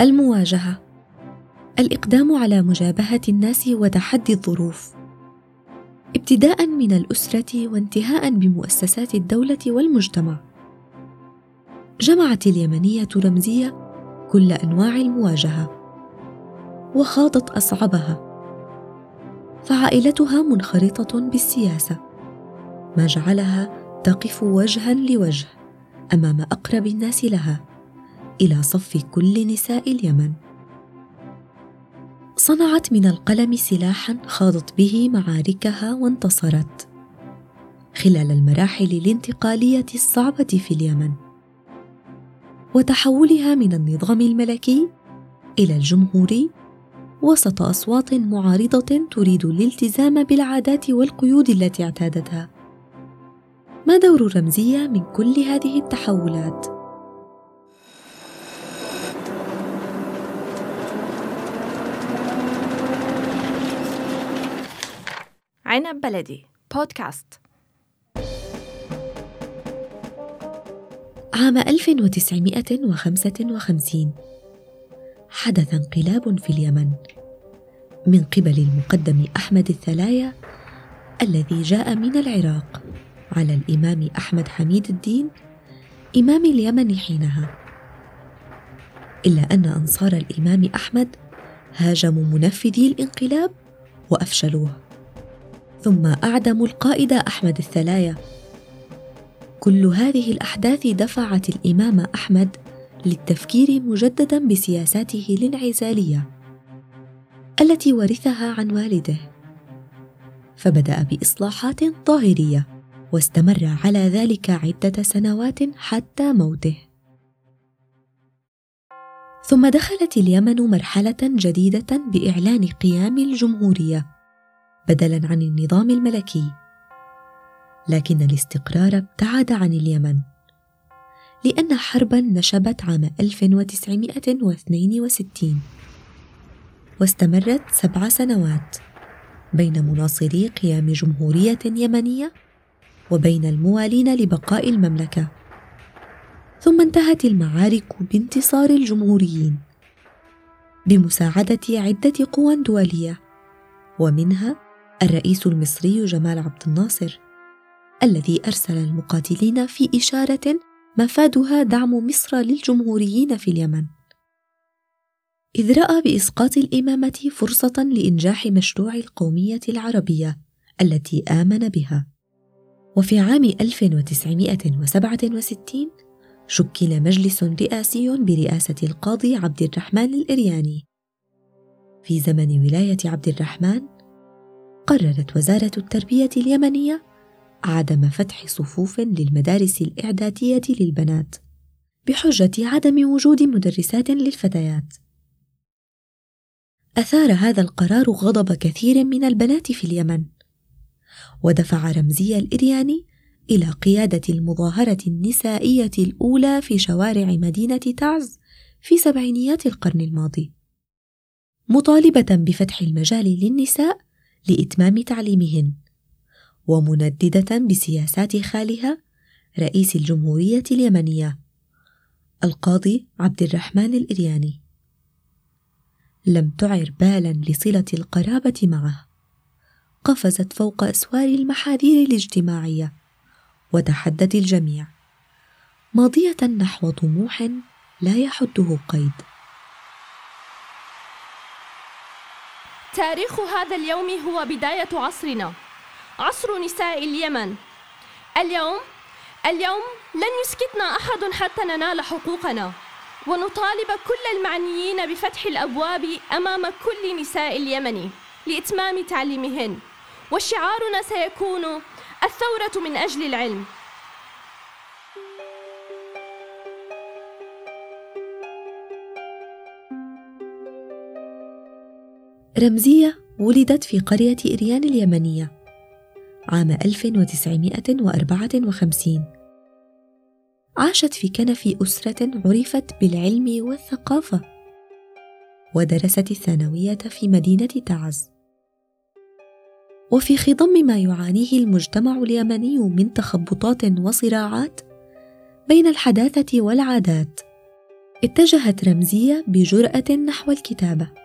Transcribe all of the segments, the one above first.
المواجهة. الإقدام على مجابهة الناس وتحدي الظروف. ابتداء من الأسرة وانتهاء بمؤسسات الدولة والمجتمع. جمعت اليمنية رمزية كل أنواع المواجهة. وخاضت أصعبها. فعائلتها منخرطة بالسياسة. ما جعلها تقف وجها لوجه أمام أقرب الناس لها. إلى صف كل نساء اليمن. صنعت من القلم سلاحا خاضت به معاركها وانتصرت. خلال المراحل الانتقالية الصعبة في اليمن. وتحولها من النظام الملكي إلى الجمهوري وسط أصوات معارضة تريد الالتزام بالعادات والقيود التي اعتادتها. ما دور رمزية من كل هذه التحولات؟ عنب بلدي. بودكاست. عام 1955 حدث انقلاب في اليمن. من قبل المقدم أحمد الثلايا الذي جاء من العراق على الإمام أحمد حميد الدين إمام اليمن حينها. إلا أن أنصار الإمام أحمد هاجموا منفذي الانقلاب وأفشلوه. ثم أعدموا القائد أحمد الثلايا. كل هذه الأحداث دفعت الإمام أحمد للتفكير مجددا بسياساته الانعزالية التي ورثها عن والده. فبدأ بإصلاحات ظاهرية واستمر على ذلك عدة سنوات حتى موته. ثم دخلت اليمن مرحلة جديدة بإعلان قيام الجمهورية. بدلا عن النظام الملكي. لكن الاستقرار ابتعد عن اليمن لأن حربا نشبت عام 1962 واستمرت سبع سنوات بين مناصري قيام جمهورية يمنية وبين الموالين لبقاء المملكة. ثم انتهت المعارك بانتصار الجمهوريين بمساعدة عدة قوى دولية ومنها الرئيس المصري جمال عبد الناصر الذي أرسل المقاتلين في إشارة مفادها دعم مصر للجمهوريين في اليمن إذ رأى بإسقاط الإمامة فرصة لإنجاح مشروع القومية العربية التي آمن بها وفي عام 1967 شكل مجلس رئاسي برئاسة القاضي عبد الرحمن الإرياني. في زمن ولاية عبد الرحمن، قررت وزارة التربية اليمنية عدم فتح صفوف للمدارس الإعدادية للبنات بحجة عدم وجود مدرسات للفتيات. أثار هذا القرار غضب كثير من البنات في اليمن، ودفع رمزي الإرياني إلى قيادة المظاهرة النسائية الأولى في شوارع مدينة تعز في سبعينيات القرن الماضي، مطالبة بفتح المجال للنساء لإتمام تعليمهن. ومنددة بسياسات خالها رئيس الجمهورية اليمنية القاضي عبد الرحمن الإرياني. لم تعر بالا لصلة القرابة معه. قفزت فوق أسوار المحاذير الاجتماعية. وتحدت الجميع. ماضية نحو طموح لا يحده قيد. تاريخ هذا اليوم هو بداية عصرنا. عصر نساء اليمن. اليوم اليوم لن يسكتنا أحد حتى ننال حقوقنا. ونطالب كل المعنيين بفتح الأبواب أمام كل نساء اليمن لإتمام تعليمهن. وشعارنا سيكون الثورة من أجل العلم. رمزية ولدت في قرية إريان اليمنية عام 1954 عاشت في كنف أسرة عرفت بالعلم والثقافة ودرست الثانوية في مدينة تعز. وفي خضم ما يعانيه المجتمع اليمني من تخبطات وصراعات بين الحداثة والعادات اتجهت رمزية بجرأة نحو الكتابة.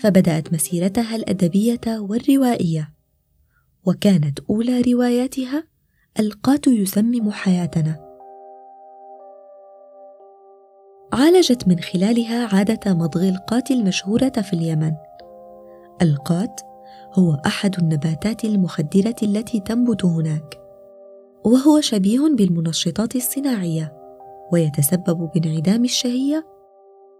فبدأت مسيرتها الأدبية والروائية. وكانت أولى رواياتها القات يسمم حياتنا. عالجت من خلالها عادة مضغ القات المشهورة في اليمن. القات هو أحد النباتات المخدرة التي تنبت هناك. وهو شبيه بالمنشطات الصناعية ويتسبب بانعدام الشهية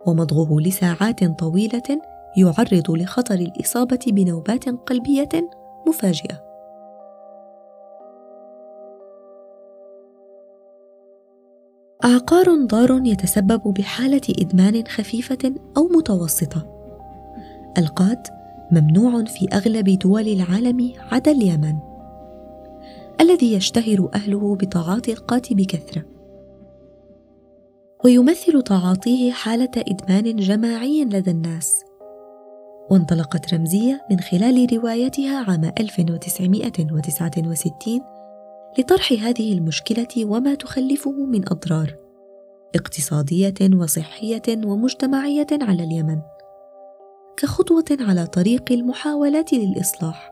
ومضغه لساعات طويلة يعرض لخطر الإصابة بنوبات قلبية مفاجئة عقار ضار يتسبب بحالة إدمان خفيفة أو متوسطة. القات ممنوع في أغلب دول العالم عدا اليمن، الذي يشتهر أهله بتعاطي القات بكثرة. ويمثل تعاطيه حالة إدمان جماعي لدى الناس. وانطلقت رمزية من خلال روايتها عام 1969 لطرح هذه المشكلة وما تخلفه من أضرار اقتصادية وصحية ومجتمعية على اليمن كخطوة على طريق المحاولات للإصلاح.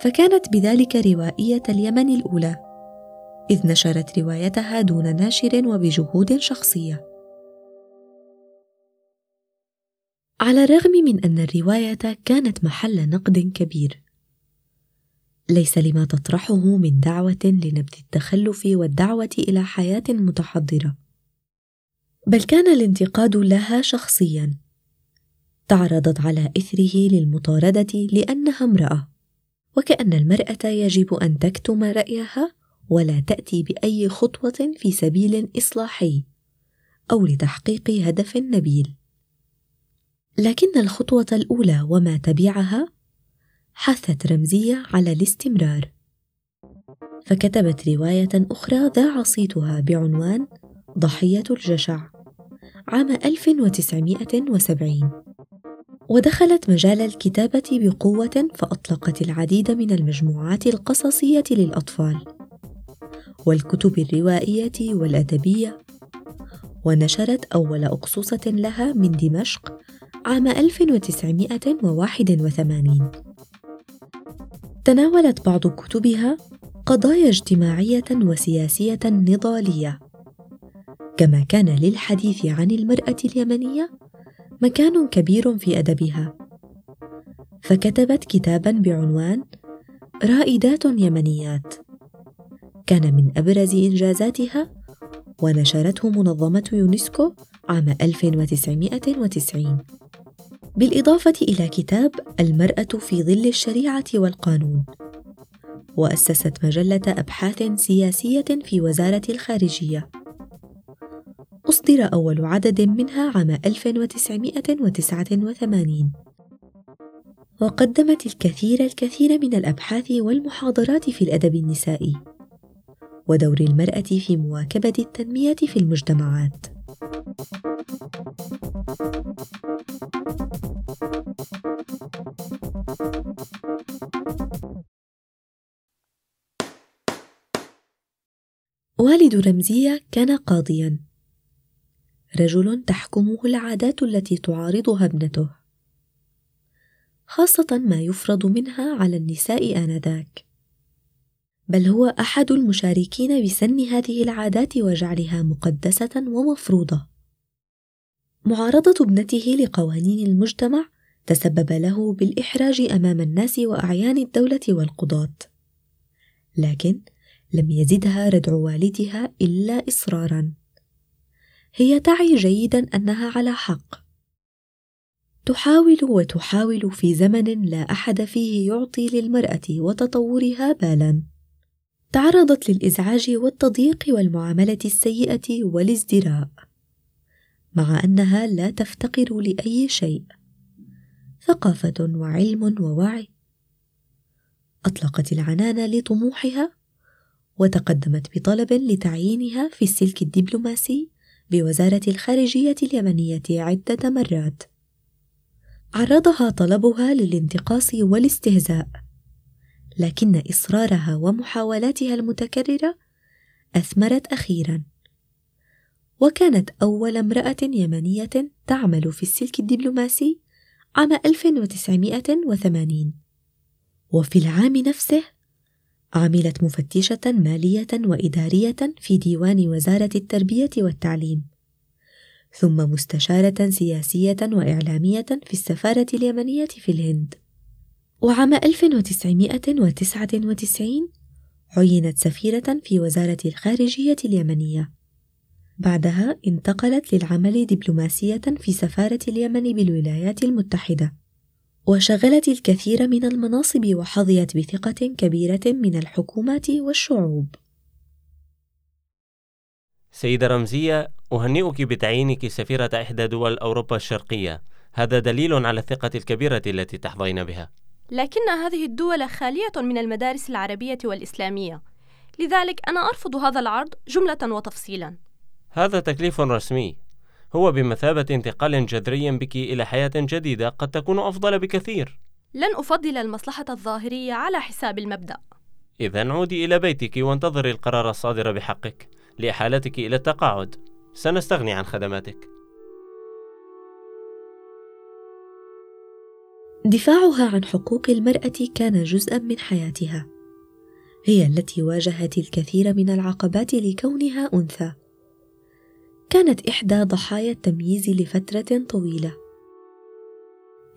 فكانت بذلك روائية اليمن الأولى إذ نشرت روايتها دون ناشر وبجهود شخصية. على الرغم من أن الرواية كانت محل نقد كبير. ليس لما تطرحه من دعوة لنبذ التخلف والدعوة إلى حياة متحضرة. بل كان الانتقاد لها شخصيا. تعرضت على إثره للمطاردة لأنها امرأة. وكأن المرأة يجب أن تكتم رأيها ولا تأتي بأي خطوة في سبيل اصلاحي أو لتحقيق هدف نبيل. لكن الخطوة الأولى وما تبعها حثت رمزية على الاستمرار. فكتبت رواية أخرى ذاع صيتها بعنوان ضحية الجشع عام 1970 ودخلت مجال الكتابة بقوة فأطلقت العديد من المجموعات القصصية للأطفال والكتب الروائية والأدبية ونشرت أول أقصوصة لها من دمشق عام 1981 تناولت بعض كتبها قضايا اجتماعية وسياسية نضالية. كما كان للحديث عن المرأة اليمنية مكان كبير في أدبها. فكتبت كتابا بعنوان رائدات يمنيات. كان من أبرز إنجازاتها ونشرته منظمة يونسكو عام 1990 بالإضافة إلى كتاب المرأة في ظل الشريعة والقانون وأسست مجلة أبحاث سياسية في وزارة الخارجية. أصدر أول عدد منها عام 1989 وقدمت الكثير الكثير من الأبحاث والمحاضرات في الأدب النسائي ودور المرأة في مواكبة التنمية في المجتمعات. والد رمزية كان قاضيا. رجل تحكمه العادات التي تعارضها ابنته. خاصة ما يفرض منها على النساء آنذاك. بل هو أحد المشاركين بسن هذه العادات وجعلها مقدسة ومفروضة. معارضة ابنته لقوانين المجتمع تسبب له بالإحراج أمام الناس وأعيان الدولة والقضاة. لكن لم يزدها ردع والدها إلا إصرارا. هي تعي جيدا أنها على حق. تحاول وتحاول في زمن لا أحد فيه يعطي للمرأة وتطورها بالا. تعرضت للإزعاج والتضييق والمعاملة السيئة والازدراء مع أنها لا تفتقر لأي شيء. ثقافة وعلم ووعي. أطلقت العنان لطموحها. وتقدمت بطلب لتعيينها في السلك الدبلوماسي بوزارة الخارجية اليمنية عدة مرات. عرضها طلبها للانتقاص والاستهزاء، لكن إصرارها ومحاولاتها المتكررة أثمرت أخيرا، وكانت أول امرأة يمنية تعمل في السلك الدبلوماسي عام 1980 وفي العام نفسه عملت مفتشة مالية وإدارية في ديوان وزارة التربية والتعليم ثم مستشارة سياسية وإعلامية في السفارة اليمنية في الهند. وعام 1999 عينت سفيرة في وزارة الخارجية اليمنية. بعدها انتقلت للعمل دبلوماسية في سفارة اليمن بالولايات المتحدة. وشغلت الكثير من المناصب وحظيت بثقة كبيرة من الحكومات والشعوب. سيدة رمزية أهنئك بتعيينك سفيرة إحدى دول أوروبا الشرقية. هذا دليل على الثقة الكبيرة التي تحظين بها. لكن هذه الدول خالية من المدارس العربية والإسلامية. لذلك أنا أرفض هذا العرض جملة وتفصيلا. هذا تكليف رسمي. هو بمثابة انتقال جذري بك إلى حياة جديدة قد تكون أفضل بكثير. لن أفضل المصلحة الظاهرية على حساب المبدأ. إذا عودي إلى بيتك وانتظري القرار الصادر بحقك لإحالتك إلى التقاعد. سنستغني عن خدماتك. دفاعها عن حقوق المرأة كان جزءا من حياتها. هي التي واجهت الكثير من العقبات لكونها أنثى. كانت إحدى ضحايا التمييز لفترة طويلة.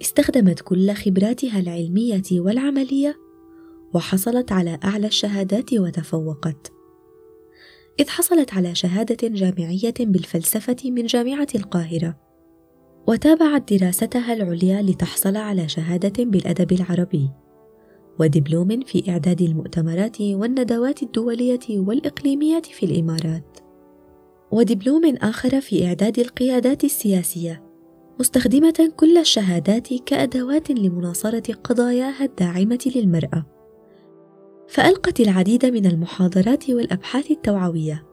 استخدمت كل خبراتها العلمية والعملية وحصلت على أعلى الشهادات وتفوقت. إذ حصلت على شهادة جامعية بالفلسفة من جامعة القاهرة وتابعت دراستها العليا لتحصل على شهادة بالأدب العربي ودبلوم في إعداد المؤتمرات والندوات الدولية والإقليمية في الإمارات. ودبلوم آخر في إعداد القيادات السياسية مستخدمة كل الشهادات كأدوات لمناصرة قضاياها الداعمة للمرأة. فألقت العديد من المحاضرات والأبحاث التوعوية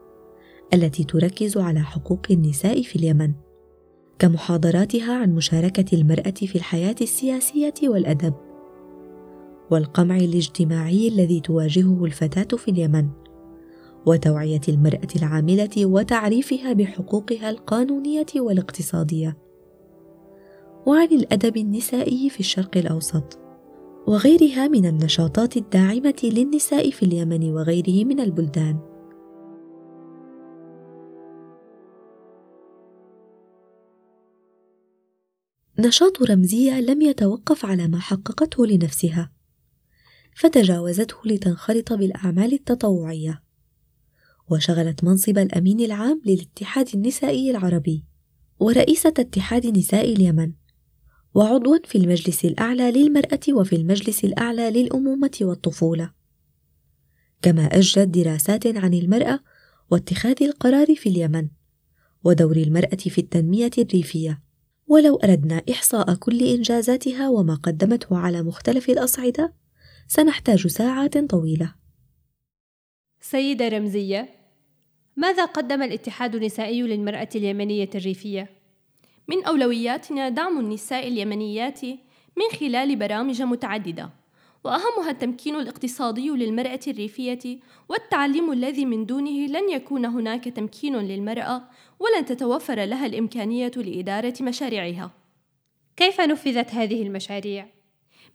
التي تركز على حقوق النساء في اليمن كمحاضراتها عن مشاركة المرأة في الحياة السياسية والأدب والقمع الاجتماعي الذي تواجهه الفتاة في اليمن. وتوعية المرأة العاملة وتعريفها بحقوقها القانونية والاقتصادية. وعن الأدب النسائي في الشرق الأوسط. وغيرها من النشاطات الداعمة للنساء في اليمن وغيره من البلدان. نشاط رمزية لم يتوقف على ما حققته لنفسها. فتجاوزته لتنخرط بالأعمال التطوعية. وشغلت منصب الأمين العام للاتحاد النسائي العربي ورئيسة اتحاد نساء اليمن وعضوا في المجلس الأعلى للمرأة وفي المجلس الأعلى للأمومة والطفولة. كما أجرت دراسات عن المرأة واتخاذ القرار في اليمن ودور المرأة في التنمية الريفية. ولو أردنا إحصاء كل إنجازاتها وما قدمته على مختلف الأصعدة سنحتاج ساعات طويلة. سيدة رمزية ماذا قدم الاتحاد النسائي للمرأة اليمنية الريفية؟ من أولوياتنا دعم النساء اليمنيات من خلال برامج متعددة وأهمها التمكين الاقتصادي للمرأة الريفية والتعليم الذي من دونه لن يكون هناك تمكين للمرأة ولن تتوفر لها الإمكانية لإدارة مشاريعها. كيف نفذت هذه المشاريع؟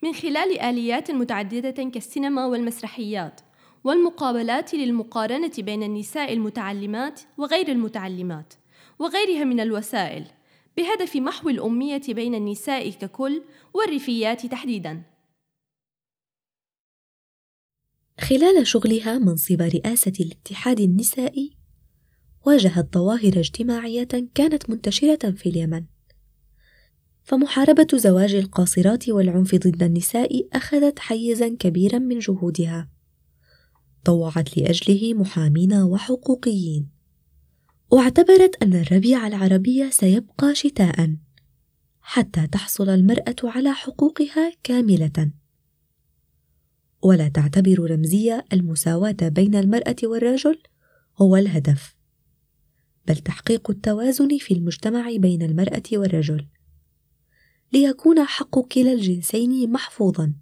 من خلال آليات متعددة كالسينما والمسرحيات والمقابلات للمقارنة بين النساء المتعلمات وغير المتعلمات وغيرها من الوسائل بهدف محو الأمية بين النساء ككل والريفيات تحديداً. خلال شغلها منصب رئاسة الاتحاد النسائي واجهت ظواهر اجتماعية كانت منتشرة في اليمن فمحاربة زواج القاصرات والعنف ضد النساء أخذت حيزا كبيرا من جهودها طوعت لأجله محامين وحقوقيين. واعتبرت أن الربيع العربي سيبقى شتاء حتى تحصل المرأة على حقوقها كاملة. ولا تعتبر رمزية المساواة بين المرأة والرجل هو الهدف بل تحقيق التوازن في المجتمع بين المرأة والرجل. ليكون حق كلا الجنسين محفوظا.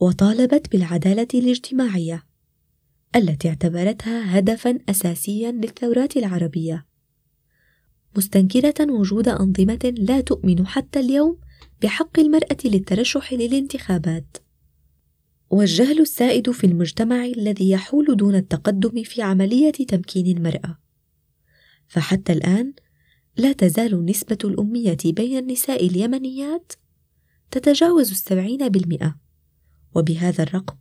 وطالبت بالعدالة الاجتماعية. التي اعتبرتها هدفا اساسيا للثورات العربية مستنكرة وجود أنظمة لا تؤمن حتى اليوم بحق المرأة للترشح للانتخابات. والجهل السائد في المجتمع الذي يحول دون التقدم في عملية تمكين المرأة. فحتى الآن لا تزال نسبة الأمية بين النساء اليمنيات تتجاوز السبعين بالمئة وبهذا الرقم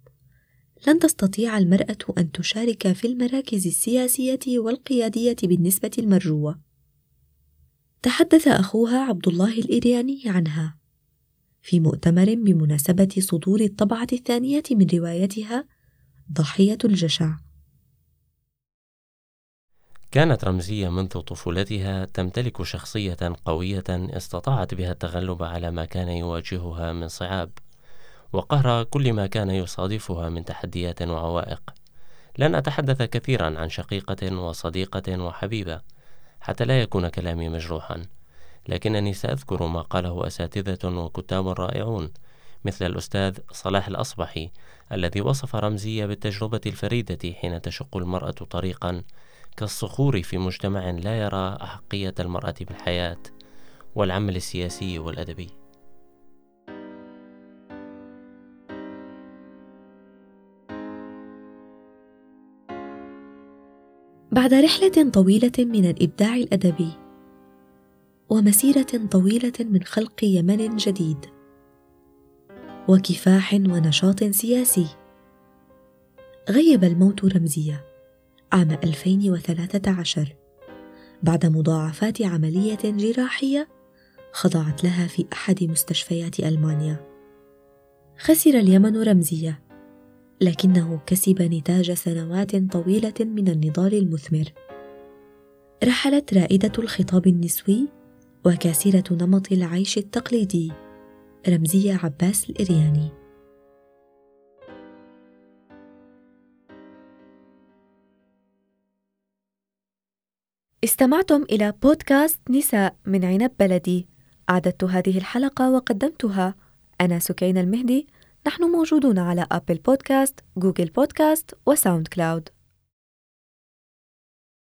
لن تستطيع المرأة أن تشارك في المراكز السياسية والقيادية بالنسبة المرجوة. تحدث أخوها عبد الله الإرياني عنها في مؤتمر بمناسبة صدور الطبعة الثانية من روايتها ضحية الجشع. كانت رمزية منذ طفولتها تمتلك شخصية قوية استطاعت بها التغلب على ما كان يواجهها من صعاب وقهر كل ما كان يصادفها من تحديات وعوائق. لن أتحدث كثيرا عن شقيقة وصديقة وحبيبة حتى لا يكون كلامي مجروحا لكنني سأذكر ما قاله أساتذة وكتاب رائعون مثل الأستاذ صلاح الأصبحي الذي وصف رمزية بالتجربة الفريدة حين تشق المرأة طريقا كالصخور في مجتمع لا يرى أحقية المرأة بالحياة والعمل السياسي والأدبي. بعد رحلة طويلة من الإبداع الأدبي ومسيرة طويلة من خلق يمن جديد وكفاح ونشاط سياسي. غيب الموت رمزية عام 2013 بعد مضاعفات عملية جراحية خضعت لها في أحد مستشفيات ألمانيا. خسر اليمن رمزية لكنه كسب نتاج سنوات طويلة من النضال المثمر. رحلت رائدة الخطاب النسوي وكاسرة نمط العيش التقليدي رمزية عباس الإرياني. استمعتم إلى بودكاست نساء من عنب بلدي. أعددت هذه الحلقة وقدمتها أنا سكين المهدي نحن موجودون على Apple Podcast، Google Podcast و SoundCloud